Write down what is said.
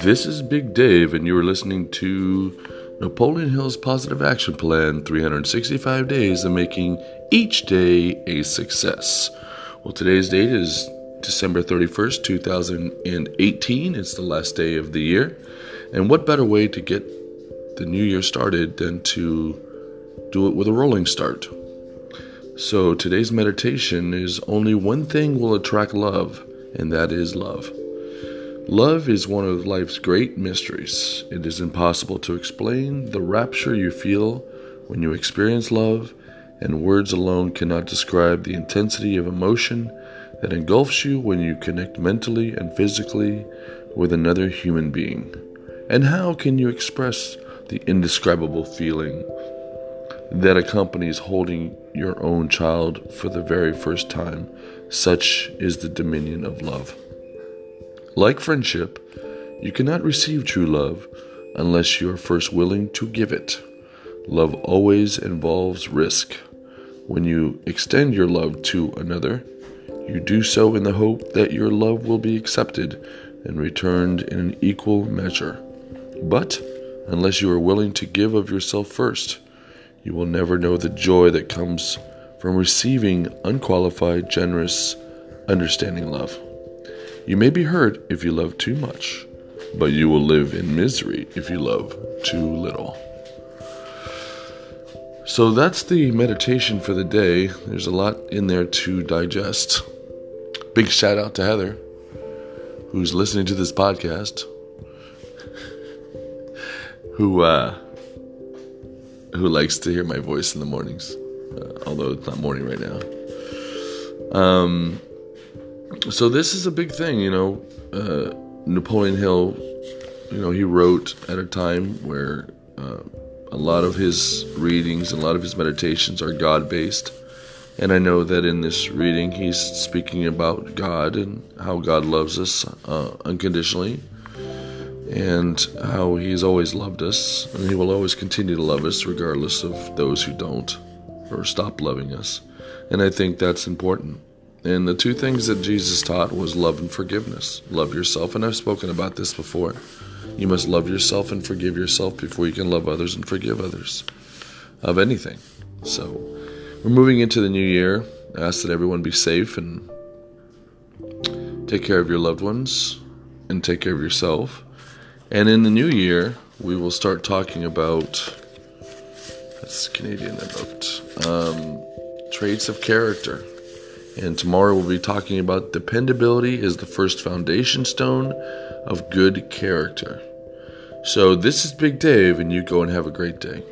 This is Big Dave, and you are listening to Napoleon Hill's Positive Action Plan 365 Days of Making Each Day a Success. Well, today's date is December 31st, 2018. It's the last day of the year. And what better way to get the new year started than to do it with a rolling start? So today's meditation is only one thing will attract love, and that is love. Love is one of life's great mysteries. It is impossible to explain the rapture you feel when you experience love, and words alone cannot describe the intensity of emotion that engulfs you when you connect mentally and physically with another human being. And how can you express the indescribable feeling that accompanies holding your own child for the very first time? Such is the dominion of love. Like friendship, you cannot receive true love unless you are first willing to give it. Love always involves risk. When you extend your love to another, you do so in the hope that your love will be accepted and returned in an equal measure. But unless you are willing to give of yourself first, you will never know the joy that comes from receiving unqualified, generous, understanding love. You may be hurt if you love too much, but you will live in misery if you love too little. So that's the meditation for the day. There's a lot in there to digest. Big shout out to Heather, who's listening to this podcast, who uh, who likes to hear my voice in the mornings, uh, although it's not morning right now. Um, so this is a big thing, you know. Uh, Napoleon Hill, you know, he wrote at a time where uh, a lot of his readings and a lot of his meditations are God based. And I know that in this reading, he's speaking about God and how God loves us uh, unconditionally and how he's always loved us and he will always continue to love us regardless of those who don't or stop loving us. And I think that's important. And the two things that Jesus taught was love and forgiveness. Love yourself, and I've spoken about this before. You must love yourself and forgive yourself before you can love others and forgive others of anything. So, we're moving into the new year. I ask that everyone be safe and take care of your loved ones and take care of yourself. And in the new year, we will start talking about that's Canadian booked. Um, traits of character. And tomorrow we'll be talking about dependability is the first foundation stone of good character. So this is Big Dave, and you go and have a great day.